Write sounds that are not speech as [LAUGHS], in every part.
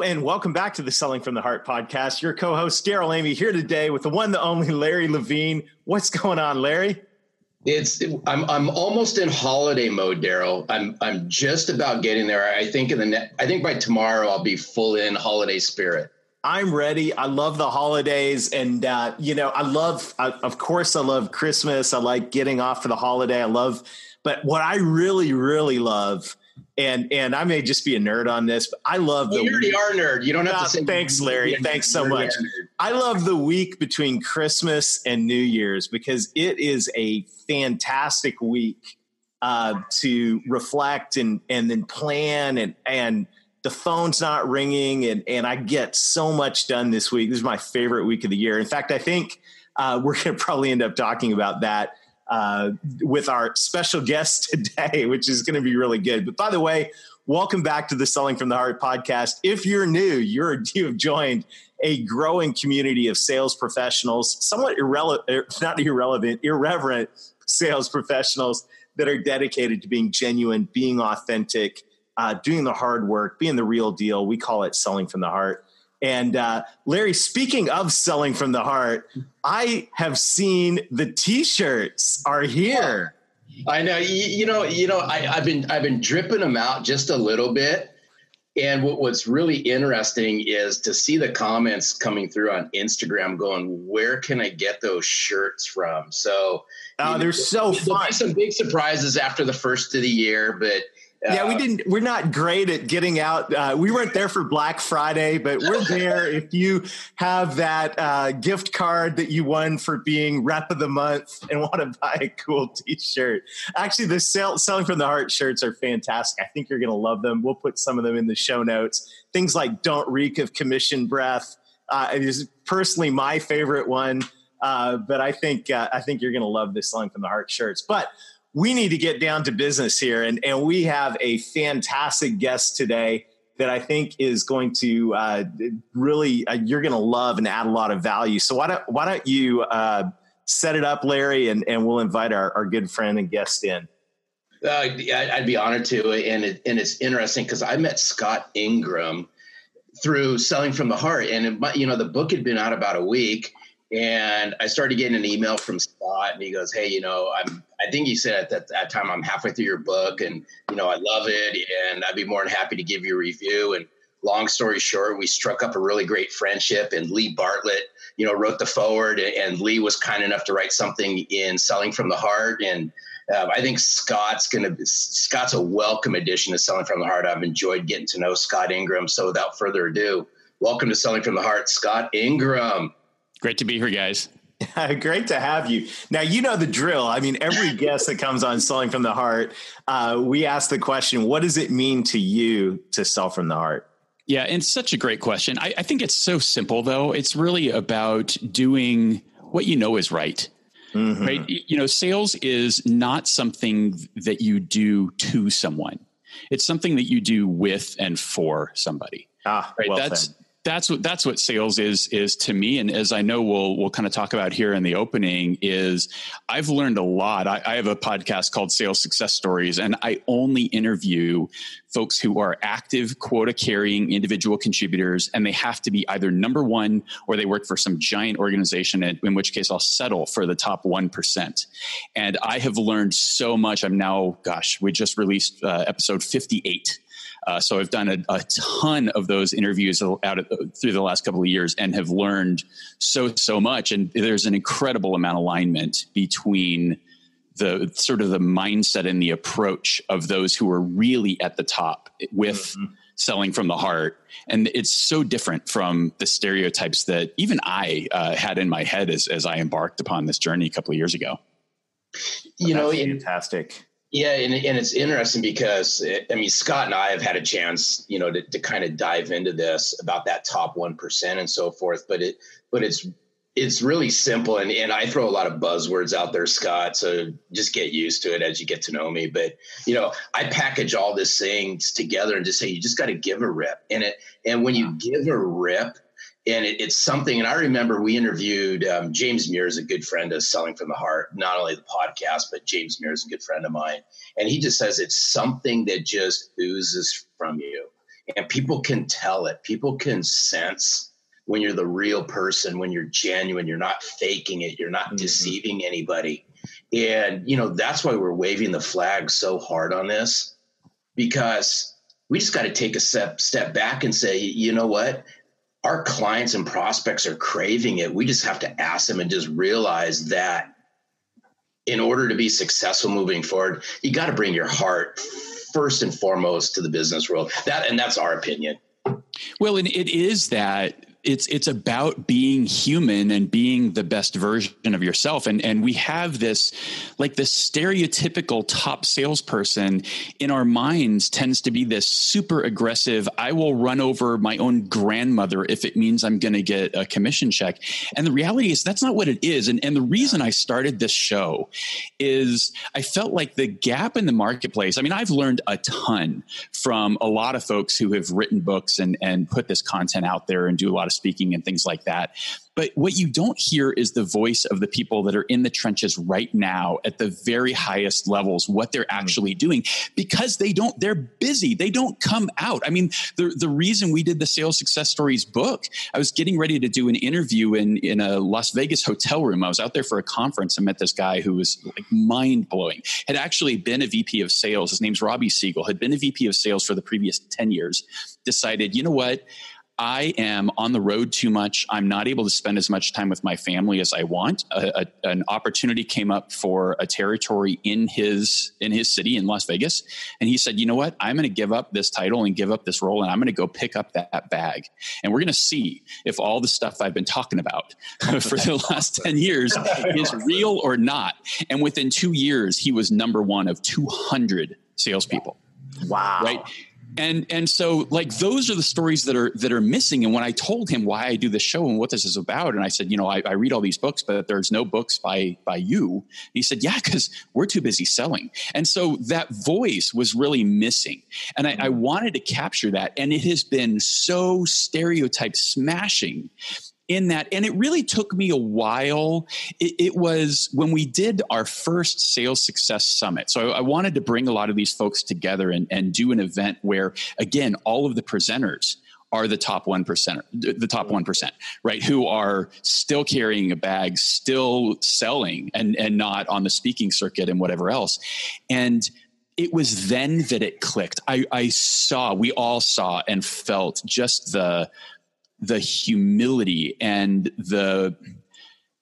Hello and welcome back to the Selling from the Heart podcast. Your co-host Darrell Amy here today with the one, the only Larry Levine. What's going on, Larry? It's I'm I'm almost in holiday mode, Darrell. I'm I'm just about getting there. I think in the ne- I think by tomorrow I'll be full in holiday spirit. I'm ready. I love the holidays, and uh, you know, I love. I, of course, I love Christmas. I like getting off for the holiday. I love, but what I really, really love and and I may just be a nerd on this, but I love the. You already are nerd. You don't have to say. Thanks, Larry. Thanks so much. I love the week between Christmas and New Year's because it is a fantastic week uh, to reflect and and then plan and and the phone's not ringing and and I get so much done this week. This is my favorite week of the year. In fact, I think uh, [LAUGHS] we're going to probably end up talking about that uh, with our special guest today, [LAUGHS] which is going to be really good. But by the way, welcome back to the Selling from the Heart podcast. If you're new, you're [LAUGHS] you have joined a growing community of sales professionals, somewhat irrelevant, er, not irrelevant, irreverent sales professionals that are dedicated to being genuine, being authentic, uh, doing the hard work, being the real deal. We call it selling from the heart. And uh, Larry, speaking of selling from the heart, I have seen the T-shirts are here. I know. You, you know. You know. I, have been I've been dripping them out just a little bit. And what, what's really interesting is to see the comments coming through on Instagram, going, "Where can I get those shirts from?" So, oh, they're so fun. Some big surprises after the first of the year, but yeah, we didn't. We're not great at getting out. Uh, we weren't there for Black Friday, but we're there. [LAUGHS] if you have that uh, gift card that you won for being Rep of the Month and [LAUGHS] want to buy a cool T-shirt, actually, the sell, selling from the heart shirts are fantastic. I think you're going to love them. We'll put some of them in the show notes. Things like "Don't reek of commission breath" uh, is personally my favorite one. Uh, but I think uh, I think you're going to love the selling from the heart shirts. But we need to get down to business here. And, and we have a fantastic guest today that I think is going to uh, really, uh, you're going to love and add a lot of value. So why don't, why don't you uh, set it up, Larry, and, and we'll invite our, our good friend and guest in. Uh, I'd be honored to. And, it, and it's interesting because I met Scott Ingram through Selling from the Heart. And, it, you know, the book had been out about a week and I started getting an email from Scott, and he goes, "Hey, you know, I'm. I think he said at that, that time I'm halfway through your book, and you know, I love it, and I'd be more than happy to give you a review." And long story short, we struck up a really great friendship, and Lee Bartlett, you know, wrote the forward, and Lee was kind enough to write something in Selling from the Heart, and uh, I think Scott's going to Scott's a welcome addition to Selling from the Heart. I've enjoyed getting to know Scott Ingram. So without further ado, welcome to Selling from the Heart, Scott Ingram. Great to be here, guys. [LAUGHS] Great to have you. Now, you know the drill. I mean, every [LAUGHS] guest that comes on Selling from the Heart, uh, we ask the question what does it mean to you to sell from the heart? Yeah, and such a great question. I, I think it's so simple, though. It's really about doing what you know is right. Mm-hmm. Right? You know, sales is not something that you do to someone. It's something that you do with and for somebody. Ah, right. Well that's said that's what that's what sales is is to me and as i know we'll we'll kind of talk about here in the opening is i've learned a lot. I, I, have a podcast called sales success stories and i only interview folks who are active quota carrying individual contributors and they have to be either number one or they work for some giant organization in, in which case i'll settle for the top 1% and i have learned so much. I'm now gosh we just released uh, episode 58 uh, so I've done a, a, ton of those interviews out of, through the last couple of years and have learned so so much. And there's an incredible amount of alignment between the sort of the mindset and the approach of those who are really at the top with. Mm-hmm. Selling from the heart, and it's so different from the stereotypes that even I uh, had in my head as as I embarked upon this journey a couple of years ago. You know, fantastic Yeah, and, and it's interesting because I mean Scott and I have had a chance, you know, to, to kind of dive into this about that top one percent and so forth. But it, but it's it's really simple, and and I throw a lot of buzzwords out there, Scott. So just get used to it as you get to know me. But you know, I package all these things together and just say you just got to give a rip, and it and when you give a rip and it, it's something. And I remember we interviewed um, James Muir is a good friend of Selling from the Heart, not only the podcast, but James Muir is a good friend of mine, and he just says it's something that just oozes from you, and people can tell it. People can sense when you're the real person, when you're genuine, you're not faking it, you're not mm-hmm. deceiving anybody, and you know that's why we're waving the flag so hard on this because we just got to take a step step back and say, you know what? Our clients and prospects are craving it. We just have to ask them and just realize that in order to be successful moving forward, you got to bring your heart first and foremost to the business world. That and that's our opinion. Well, and it is that it's it's about being human and being the best version of yourself. And and we have this like this stereotypical top salesperson in our minds tends to be this super aggressive i will run over my own grandmother if it means i'm going to get a commission check. And the reality is that's not what it is. And and the reason i started this show is i felt like the gap in the marketplace i mean i've learned a ton from a lot of folks who have written books and and put this content out there and do a lot of speaking and things like that. But what you don't hear is the voice of the people that are in the trenches right now at the very highest levels, what they're mm. actually doing, because they don't, they're busy. They don't come out. I mean, the, the reason we did the Sales Success Stories book, I was getting ready to do an interview in, in a Las Vegas hotel room. I was out there for a conference and met this guy who was like mind blowing, had actually been a VP of sales. His name's Robbie Siegel, had been a VP of sales for the previous 10 years, decided, you know what? I am on the road too much. I'm not able to spend as much time with my family as I want. A, a, an opportunity came up for a territory in his in his city in Las Vegas, and he said, "You know what? I'm going to give up this title and give up this role, and I'm going to go pick up that, that bag, and we're going to see if all the stuff I've been talking about [LAUGHS] for the last ten years is real or not." And within two years, he was number one of 200 salespeople. Wow! Right and and so like those are the stories that are that are missing. And when i told him why i do this show and what this is about and i said you know i, I read all these books but there's no books by by you he said yeah because we're too busy selling. And so that voice was really missing. And I, I wanted to capture that. And it has been so stereotype smashing in that. And it really took me a while. It, it, was when we did our first sales success summit. So I, I wanted to bring a lot of these folks together and, and do an event where, again, all of the presenters are the top one percent, the top one percent, right? Who are still carrying a bag, still selling, and and not on the speaking circuit and whatever else. And it was then that it clicked. I, I saw, we all saw and felt just the the humility and the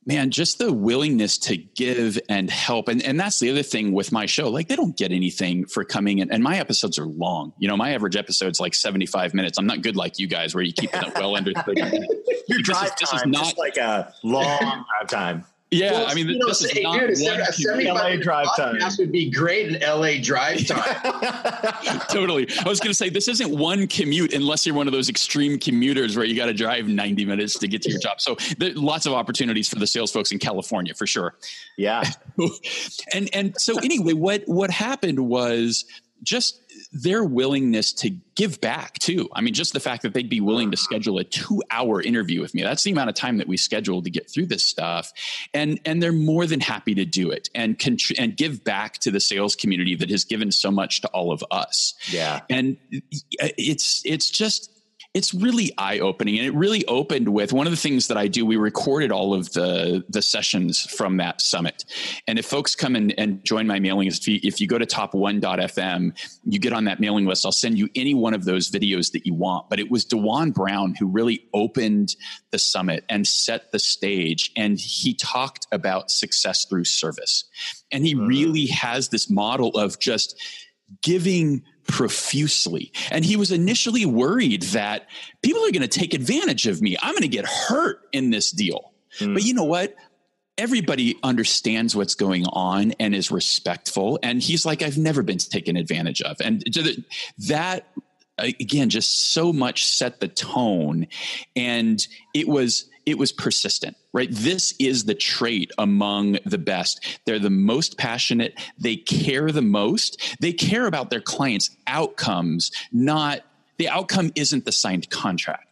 man just the willingness to give and help. And, and that's the other thing with my show. Like they don't get anything for coming in. And my episodes are long. You know my average episode's like 75 minutes. I'm not good like you guys where you keep it well under 30 minutes. [LAUGHS] Your drive this is, time is not like a long drive time yeah, well, I mean, you know, this is not dude, a 75 LA drive time. would be great in LA drive time. [LAUGHS] [LAUGHS] totally. I was going to say this isn't one commute unless you're one of those extreme commuters where you got to drive 90 minutes to get to your job. So there lots of opportunities for the sales folks in California for sure. Yeah. [LAUGHS] and and so anyway, what what happened was just their willingness to give back too. I mean, just the fact that they'd be willing to schedule a two hour interview with me. That's the amount of time that we scheduled to get through this stuff. And, and they're more than happy to do it and, contr- and give back to the sales community that has given so much to all of us. Yeah. And it's, it's just, it's really eye opening and it really opened with one of the things that I do we recorded all of the the sessions from that summit. And if folks come in and join my mailing list if you, if you go to top1.fm you get on that mailing list I'll send you any one of those videos that you want. But it was Dewan Brown who really opened the summit and set the stage and he talked about success through service. And he really has this model of just giving profusely. And he was initially worried that people are going to take advantage of me. I'm going to get hurt in this deal. Mm. But you know what? everybody understands what's going on and is respectful. And he's like, I've never been taken advantage of. And that again just so much set the tone and it was it was persistent right? This is the trait among the best. They're the most passionate. They care the most. They care about their clients outcomes not the outcome isn't the signed contract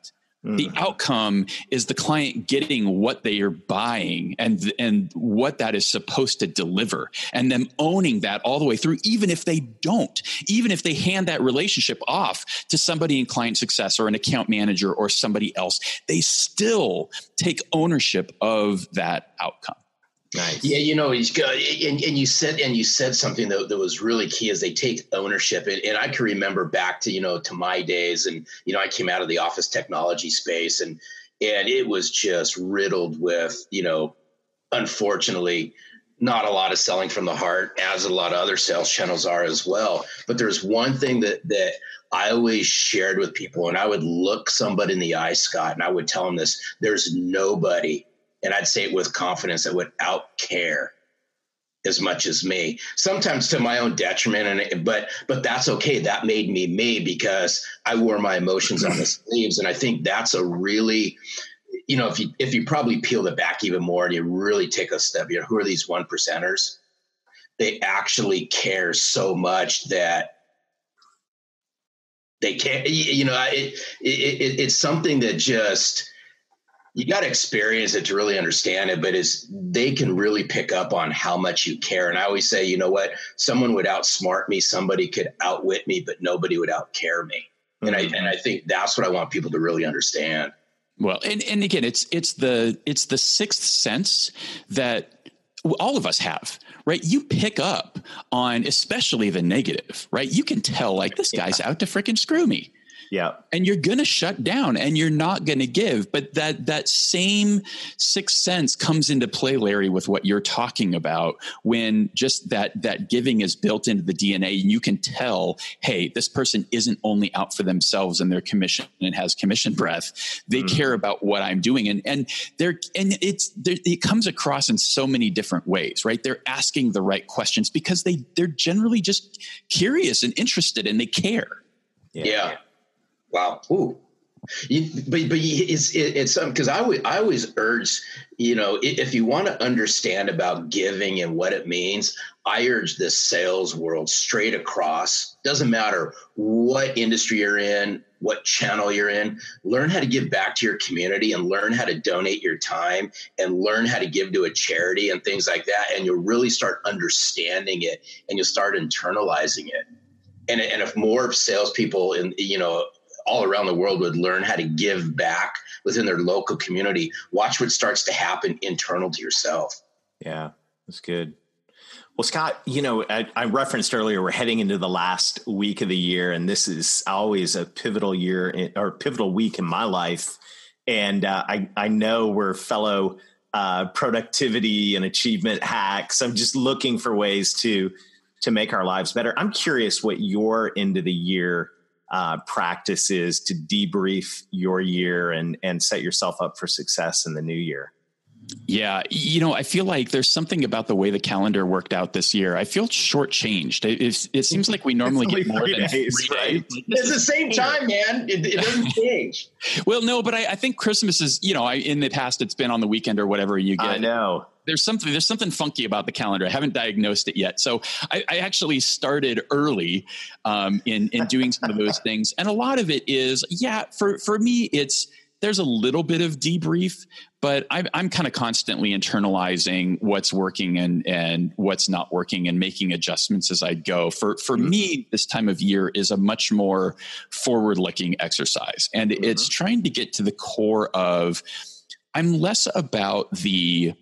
the mm. outcome is the client getting what they are buying and and what that is supposed to deliver and them owning that all the way through even if they don't even if they hand that relationship off to somebody in client success or an account manager or somebody else they still take ownership of that outcome Nice. Yeah, you know, he's good. And, and you said and you said something that, that was really key is they take ownership. And, and I can remember back to you know to my days, and you know I came out of the office technology space, and and it was just riddled with you know, unfortunately, not a lot of selling from the heart, as a lot of other sales channels are as well. But there's one thing that that I always shared with people, and I would look somebody in the eye, Scott, and I would tell them this: there's nobody and I'd say it with confidence that would out care as much as me sometimes to my own detriment and but but that's okay. That made me me because i wore my emotions on the [LAUGHS] sleeves and i think that's a really you know if you if you probably peel it back even more and you really take a step you know who are these one percenters they actually care so much that they can't you know it, it, it it's something that just you got to experience it to really understand it but is they can really pick up on how much you care. And i always say you know what? Someone would outsmart me somebody could outwit me but nobody would outcare me. Mm-hmm. and i and i think that's what i want people to really understand. Well and, and again it's it's the it's the sixth sense that all of us have right? You pick up on especially the negative right? You can tell like this guy's yeah. out to freaking screw me yeah. And you're going to shut down and you're not going to give. But that that same sixth sense comes into play, Larry, with what you're talking about when just that that giving is built into the DNA and you can tell, hey, this person isn't only out for themselves and their commission and has commission breath. They mm. care about what I'm doing. And and they're and it's it comes across in so many different ways, right? They're asking the right questions because they they're generally just curious and interested and they care. yeah. yeah. Wow. Ooh. You, but but it's it, it's because I would I always urge you know if you want to understand about giving and what it means I urge this sales world straight across doesn't matter what industry you're in what channel you're in learn how to give back to your community and learn how to donate your time and learn how to give to a charity and things like that and you'll really start understanding it and you'll start internalizing it and, and if more salespeople in you know all around the world would learn how to give back within their local community, watch what starts to happen internal to yourself. Yeah, that's good. Well, Scott, you know, I, I, referenced earlier we're heading into the last week of the year, and this is always a pivotal year in, or pivotal week in my life. And uh, I, I know we're fellow uh, productivity and achievement hacks. I'm just looking for ways to to make our lives better. I'm curious what your end of the year uh, practices to debrief your year and and set yourself up for success in the new year? Yeah, you know, I feel like there's something about the way the calendar worked out this year. I feel shortchanged. It, it, it [LAUGHS] seems like we normally get more than days, three right? days. It's the same time, man. It, it doesn't [LAUGHS] change. well, no, but I, I, think Christmas is, you know, I, in the past it's been on the weekend or whatever. You get. I know there's something there's something funky about the calendar. I haven't diagnosed it yet, so I, I actually started early um, in in doing some of those things, and a lot of it is yeah. For for me, it's there's a little bit of debrief, but I'm, I'm kind of constantly internalizing what's working and and what's not working and making adjustments as I go. For for mm-hmm. me, this time of year is a much more forward looking exercise, and mm-hmm. it's trying to get to the core of. I'm less about the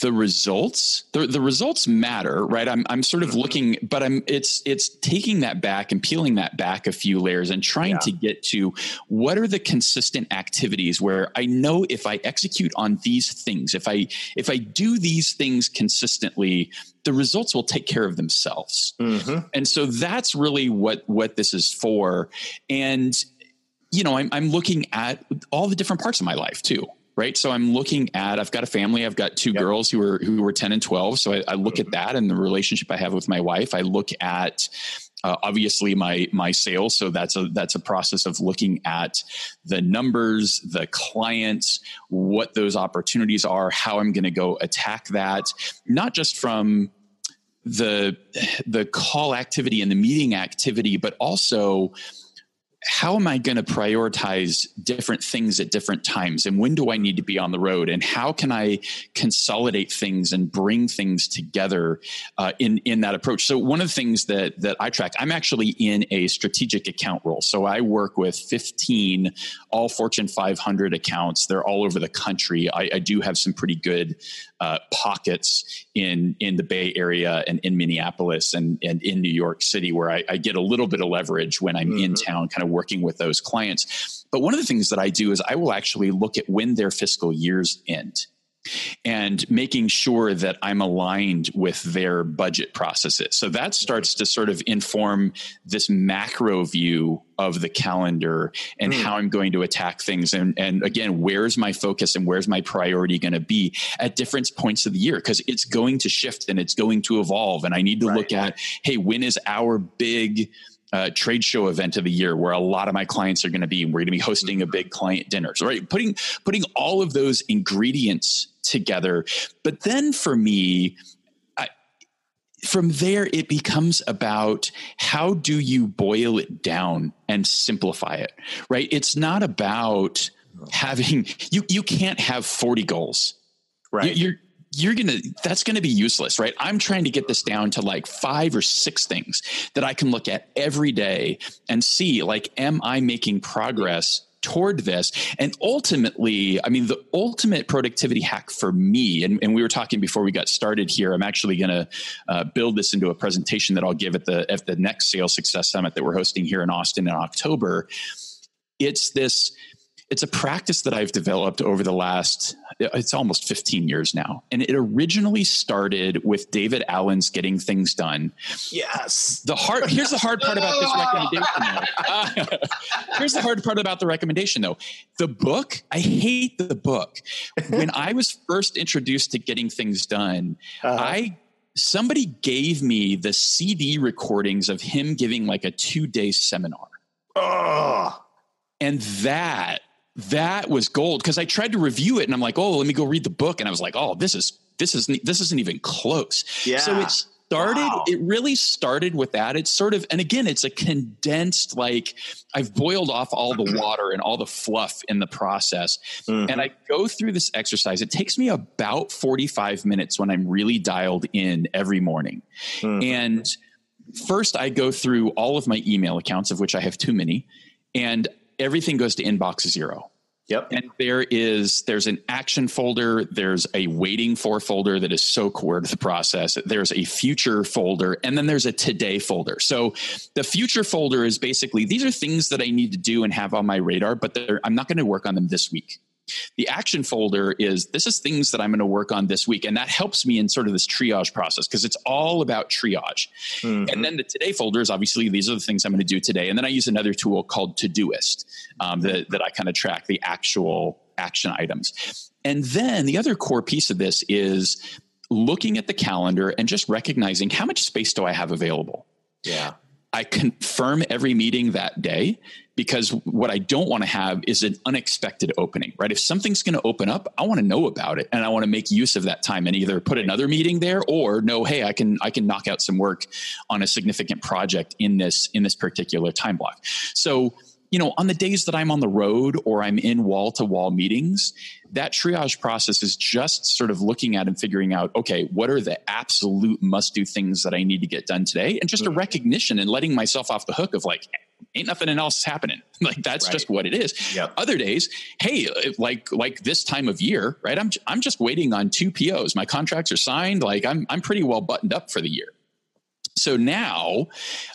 the results the, the results matter right i'm i'm sort of mm-hmm. looking but i'm it's it's taking that back and peeling that back a few layers and trying yeah. to get to what are the consistent activities where i know if i execute on these things if i if i do these things consistently the results will take care of themselves mm-hmm. and so that's really what what this is for and you know I'm, I'm looking at all the different parts of my life too right? So I'm looking at, I've got a family, I've got two yep. girls who are, who were 10 and 12. So I, I look mm-hmm. at that and the relationship I have with my wife. I look at, uh, obviously my my sales so that's a that's a process of looking at the numbers the clients what those opportunities are how i'm going to go attack that not just from the the call activity and the meeting activity but also how am I going to prioritize different things at different times? And when do I need to be on the road? And how can I consolidate things and bring things together uh, in, in that approach? So one of the things that, that I track, I'm actually in a strategic account role. So I work with 15 all Fortune 500 accounts. They're all over the country. I, I do have some pretty good uh, pockets in in the Bay Area and in Minneapolis and, and in New York City where I, I get a little bit of leverage when I'm mm-hmm. in town, kind of working with those clients. But one of the things that I do is I will actually look at when their fiscal years end and making sure that I'm aligned with their budget processes. So that starts to sort of inform this macro view of the calendar and mm. how I'm going to attack things. And, and again, where's my focus and where's my priority going to be at different points of the year? Because it's going to shift and it's going to evolve. And I need to right. look at, hey, when is our big uh, trade show event of the year where a lot of my clients are going to be. And we're going to be hosting a big client dinner. So, right, putting putting all of those ingredients together. But then for me, I, from there, it becomes about how do you boil it down and simplify it, right? It's not about having you you can't have 40 goals right you're you're going to, that's going to be useless, right? I'm trying to get this down to like five or six things that I can look at every day and see, like, am I making progress toward this. And ultimately, I mean, the ultimate productivity hack for me, and, and we were talking before we got started here, I'm actually going to uh, build this into a presentation that I'll give at the, at the next Sales Success Summit that we're hosting here in Austin in October. It's this it's a practice that I've developed over the last, it's almost 15 years now. And it originally started with David Allen's Getting Things Done. Yes. The hard, here's the hard part about this [LAUGHS] recommendation. [LAUGHS] Here's the hard part about the recommendation though. The book, I hate the book. When I was first introduced to Getting Things Done, uh-huh. I somebody gave me the CD recordings of him giving like a two day seminar. Oh. And that that was gold because I tried to review it and I'm like, oh, let me go read the book, and I was like, oh, this is this is this isn't even close. Yeah. So it started. Wow. It really started with that. It's sort of, and again, it's a condensed like I've boiled off all the [CLEARS THROAT] water and all the fluff in the process, mm-hmm. and I go through this exercise. It takes me about 45 minutes when I'm really dialed in every morning, mm-hmm. and first I go through all of my email accounts, of which I have too many, and everything goes to inbox zero. Yep. And there is there's an action folder, there's a waiting for folder that is so core to the process. There's a future folder, and then there's a today folder. So the future folder is basically these are things that I need to do and have on my radar, but I'm not going to work on them this week. The action folder is this is things that I'm going to work on this week. And that helps me in sort of this triage process because it's all about triage. Mm-hmm. And then the today folder is obviously these are the things I'm going to do today. And then I use another tool called Todoist um, that, that I kind of track the actual action items. And then the other core piece of this is looking at the calendar and just recognizing how much space do I have available? Yeah. I confirm every meeting that day because what I don't want to have is an unexpected opening, right? If something's going to open up, I want to know about it and I want to make use of that time and either put another meeting there or know, hey, I can I can knock out some work on a significant project in this in this particular time block. So you know, on the days that I'm on the road or I'm in wall to wall meetings, that triage process is just sort of looking at and figuring out, okay, what are the absolute must do things that I need to get done today? And just mm-hmm. a recognition and letting myself off the hook of like, ain't nothing else happening. [LAUGHS] Like that's right. just what it is. Yep. Other days, hey, like like this time of year, right? I'm I'm just waiting on two POs. My contracts are signed. Like I'm I'm pretty well buttoned up for the year. So now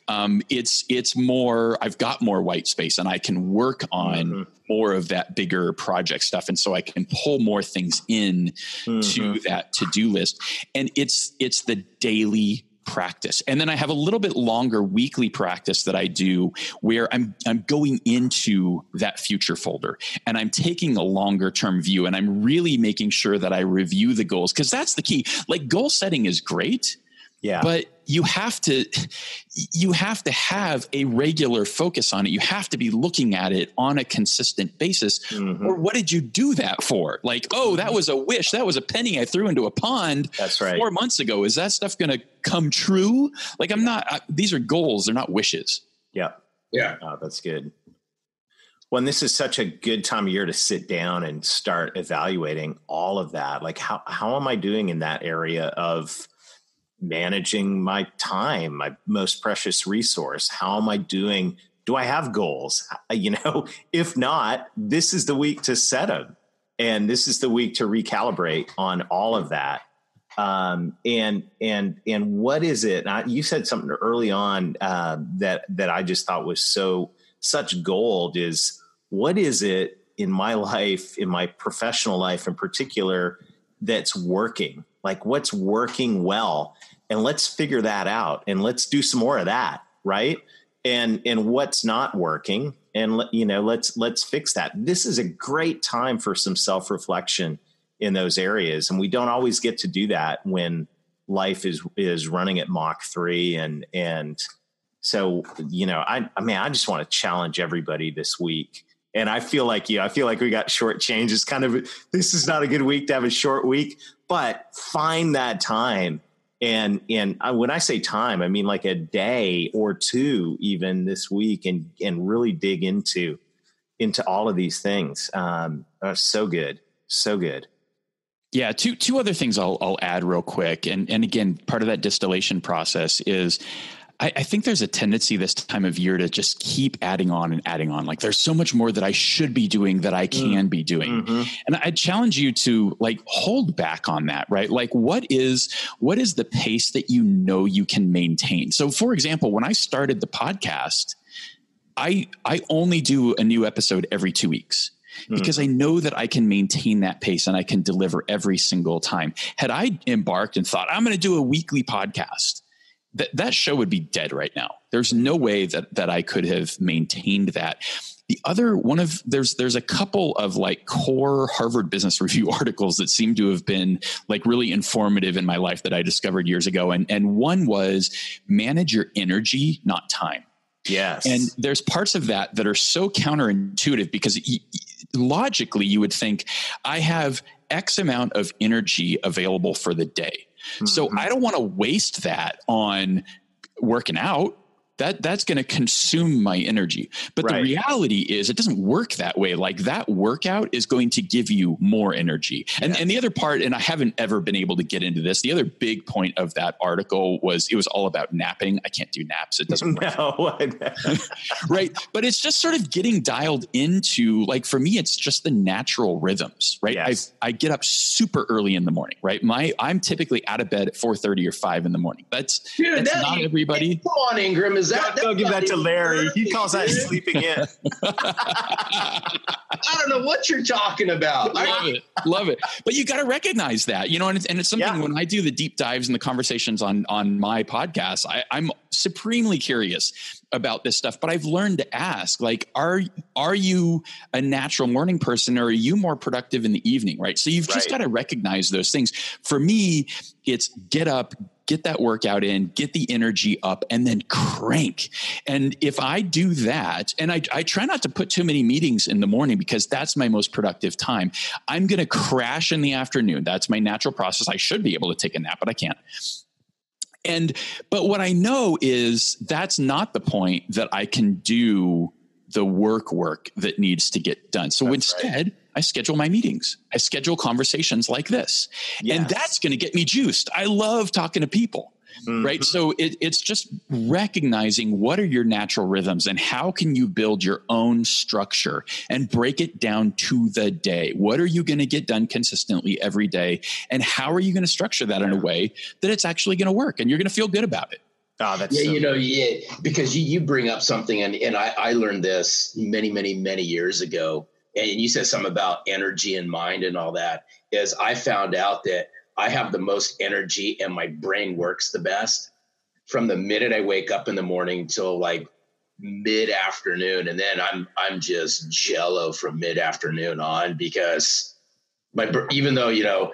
um, it's it's more. I've got more white space, and I can work on mm-hmm. more of that bigger project stuff, and so I can pull more things in mm-hmm. to that to do list. And it's it's the daily practice. And then I have a little bit longer weekly practice that I do where I'm I'm going into that future folder and I'm taking a longer term view and I'm really making sure that I review the goals because that's the key. Like goal setting is great. Yeah. But you have to you have to have a regular focus on it. You have to be looking at it on a consistent basis. Mm-hmm. Or what did you do that for? Like, oh, that was a wish. That was a penny I threw into a pond That's right. 4 months ago. Is that stuff going to come true? Like I'm not I, these are goals, they're not wishes. Yeah. Yeah. Oh, that's good. Well, this is such a good time of year to sit down and start evaluating all of that. Like how how am I doing in that area of managing my time, my most precious resource? How am I doing? Do I have goals? You know, [LAUGHS] if not, this is the week to set them. And this is the week to recalibrate on all of that. Um, and and and what is it? I, you said something early on uh, that that I just thought was so such gold. Is what is it in my [LAUGHS] life, in my professional life in particular, that's working? Like what's working well? And let's figure that out and let's do some more of that right? And and what's not working and you know let's let's fix that. This is a great time for some self-reflection in those areas and we don't always get to do that when life is is running at mach 3 and and so you know i i mean i just want to challenge everybody this week and i feel like you know, i feel like we got short change it's kind of this is not a good week to have a short week but find that time and and when I say time, I mean like a day or two, even this week, and and really dig into into all of these things. Um, so good, so good. Yeah, two two other things I'll I'll add real quick, and and again, part of that distillation process is I, I, think there's a tendency this time of year to just keep adding on and adding on. Like there's so much more that I should be doing that I mm. can mm. be doing. Mm-hmm. And I challenge you to like hold back on that, right? Like what is what is the pace that you know you can maintain? So for example, when I started the podcast, I I only do a new episode every 2 weeks because mm. I know that I can maintain that pace and I can deliver every single time. Had I embarked and thought, I'm going to do a weekly podcast, that that show would be dead right now. There's no way that that I could have maintained that. The other one of there's there's a couple of like core Harvard Business [LAUGHS] Review articles that seem to have been like really informative in my life that I discovered years ago, and and one was manage your energy, not time. Yes, and there's parts of that that are so counterintuitive because logically you would think I have X amount of energy available for the day Mm-hmm. So I don't want to waste that on working out that that's going to consume my energy. But right. the reality is it doesn't work that way. Like that workout is going to give you more energy. And and the other part, and I haven't ever been able to get into this, the other big point of that article was it was all about napping. I can't do naps. It doesn't work. [LAUGHS] No. [LAUGHS] right. But it's just sort of getting dialed into like for me, it's just the natural rhythms, right? Yes. I I get up super early in the morning, right? My I'm typically out of bed at 4 30 or 5 in the morning. That's, Dude, that's that, not everybody. Come on, Ingram. Is that? Don't, give that to Larry. He calls that sleeping in. [LAUGHS] I don't know what you're talking about. Love it, love it. But you got to recognize that, you know, and it's, and it's something yeah. when I do the deep dives and the conversations on on my podcast, I, I'm supremely curious about this stuff but i've learned to ask like are are you a natural morning person or are you more productive in the evening right so you've right. just got to recognize those things for me it's get up get that workout in, get the energy up, and then crank. And if I do that, and I, I try not to put too many meetings in the morning because that's my most productive time, I'm going to crash in the afternoon. That's my natural process. I should be able to take a nap, but I can't. And, but what I know is that's not the point that I can do the work work that needs to get done. So that's instead, right. I schedule my meetings. I schedule conversations like this. Yes. And that's going to get me juiced. I love talking to people. Mm-hmm. Right. So it, it's just recognizing what are your natural rhythms and how can you build your own structure and break it down to the day. What are you going to get done consistently every day? And how are you going to structure that in a way that it's actually going to work and you're going to feel good about it? Oh, that's yeah, so you know, yeah, because you, you bring up something, and, and I, I learned this many, many, many years ago and you said something about energy and mind and all that is i found out that i have the most energy and my brain works the best from the minute I wake up in the morning till like mid afternoon, and then I'm I'm just jello from mid afternoon on because my even though you know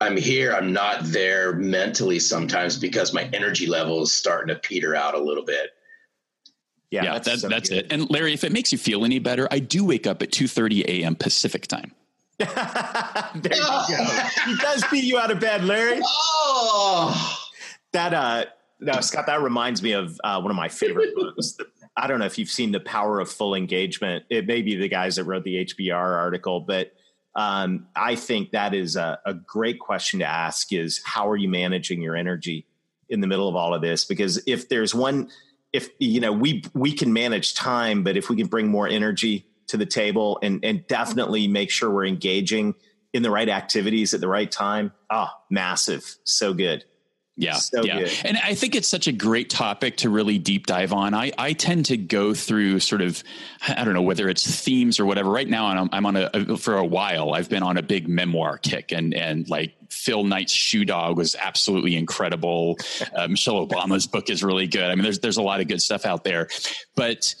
I'm here, I'm not there mentally sometimes because my energy level is starting to peter out a little bit. Yeah, yeah that's, so that's it. And Larry, if it makes you feel any better, I do wake up at 2:30 a.m. Pacific time. [LAUGHS] there you go. [LAUGHS] He does beat you out of bed, Larry. Oh, that uh, no, Scott. That reminds me of uh, one of my favorite books. [LAUGHS] I don't know if you've seen The Power of Full Engagement. It may be the guys that wrote the HBR article, but um, I think that is a, a great question to ask: is how are you managing your energy in the middle of all of this? Because if there's one, if you know, we we can manage time, but if we can bring more energy to the table and and definitely make sure we're engaging in the right activities at the right time, ah, oh, massive, so good. Yeah. So yeah. Good. And I think it's such a great topic to really deep dive on. I, I tend to go through sort of, I don't know, whether it's themes or whatever. Right now, I'm, I'm on a, for a while, I've been on a big memoir kick and, and like Phil Knight's Shoe Dog was absolutely incredible. Uh, Michelle Obama's book is really good. I mean, there's, there's a lot of good stuff out there, but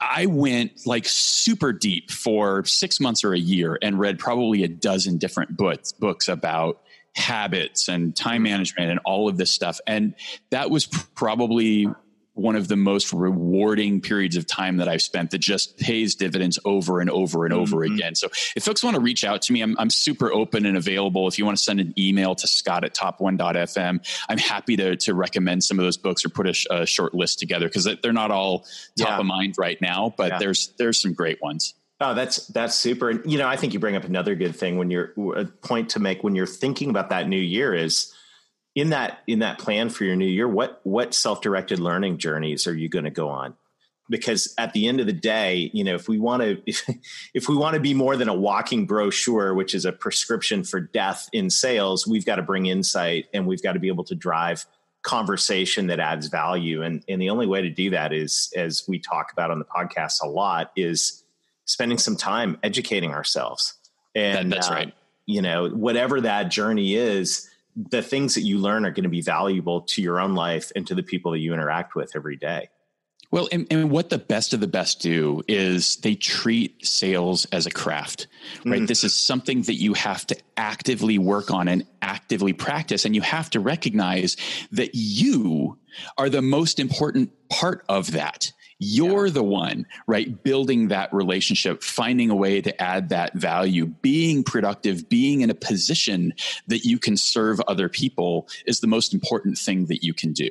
I went like super deep for six months or a year and read probably a dozen different books, books about habits and time mm-hmm. management and all of this stuff. And that was probably one of the most rewarding periods of time that I've spent that just pays dividends over and over and over mm-hmm. again. So if folks want to reach out to me, I'm, I'm super open and available. If you want to send an email to scott at top1.fm, I'm happy to, to recommend some of those books or put a, sh- a short list together because they're not all top yeah. of mind right now, but yeah. there's, there's some great ones. Oh, that's that's super. And you know, I think you bring up another good thing when you're a point to make when you're thinking about that new year is in that in that plan for your new year. What what self directed learning journeys are you going to go on? Because at the end of the day, you know, if we want to if, if we want to be more than a walking brochure, which is a prescription for death in sales, we've got to bring insight and we've got to be able to drive conversation that adds value. And and the only way to do that is, as we talk about on the podcast a lot, is spending some time educating ourselves. And that, that's uh, right. You know, whatever that journey is, the things that you learn are going to be valuable to your own life and to the people that you interact with every day. Well, and, and, what the best of the best do is they treat sales as a craft, right? Mm. This is something that you have to actively work on and actively practice. And you have to recognize that you are the most important part of that. You're yeah. the one, right? Building that relationship, finding a way to add that value, being productive, being in a position that you can serve other people is the most important thing that you can do.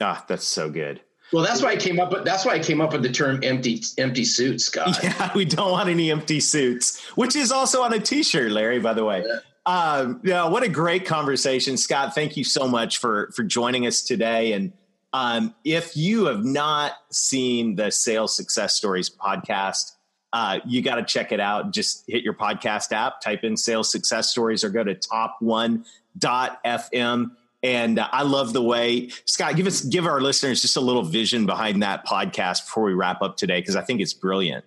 Ah, that's so good. Well, that's why I came up with that's why I came up with the term empty empty suits, Scott. [LAUGHS] Yeah, we don't want any empty suits, which is also on a t-shirt, Larry, by the way. Yeah. Um, yeah, what a great conversation, Scott. Thank you so much for for joining us today and um, if you have not seen the Sales Success Stories podcast, uh, you got to check it out. Just hit your podcast app, type in Sales Success Stories, or go to top1.fm. And uh, I love the way Scott give us give our listeners just a little vision behind that podcast before we wrap up today because I think it's brilliant.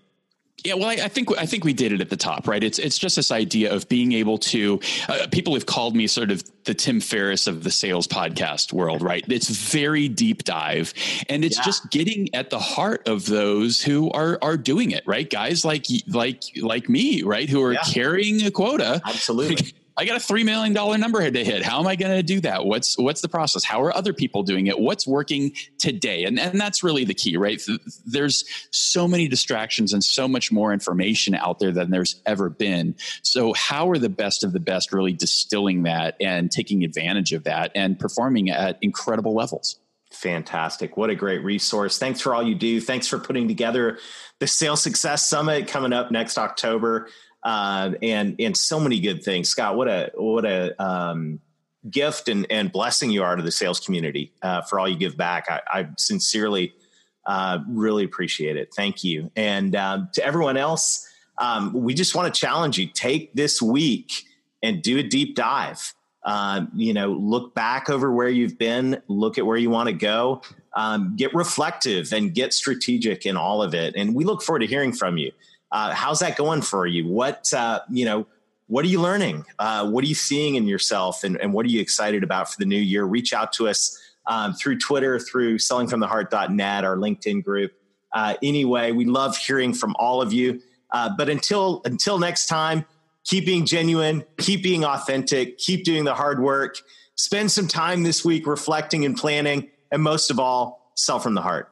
Yeah, well, I, I, think I think we did it at the top, right? It's it's just this idea of being able to. Uh, people have called me sort of the Tim Ferriss of the sales podcast world, right? It's very deep dive, and it's yeah. just getting at the heart of those who are are doing it, right? Guys like like like me, right? Who are yeah. carrying a quota, absolutely. [LAUGHS] I got a three million dollar number to hit. How am I going to do that? What's what's the process? How are other people doing it? What's working today? And and that's really the key, right? There's so many distractions and so much more information out there than there's ever been. So how are the best of the best really distilling that and taking advantage of that and performing at incredible levels? Fantastic. What a great resource. Thanks for all you do. Thanks for putting together the Sales Success Summit coming up next October uh, and and so many good things. Scott, what a what a um, gift and, and blessing you are to the sales community uh, for all you give back. I, I sincerely uh, really appreciate it. Thank you. And um, to everyone else, um, we just want to challenge you: take this week and do a deep dive. Um, you know, look back over where you've been, look at where you want to go, um, get reflective and get strategic in all of it. And we look forward to hearing from you. Uh, how's that going for you? What uh, you know? What are you learning? Uh, what are you seeing in yourself, and, and, what are you excited about for the new year? Reach out to us um, through Twitter, through sellingfromtheheart.net, our LinkedIn group. Uh, anyway, we love hearing from all of you. Uh, but until until next time, keep being genuine, keep being authentic, keep doing the hard work. Spend some time this week reflecting and planning, and most of all, sell from the heart.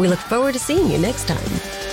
We look forward to seeing you next time.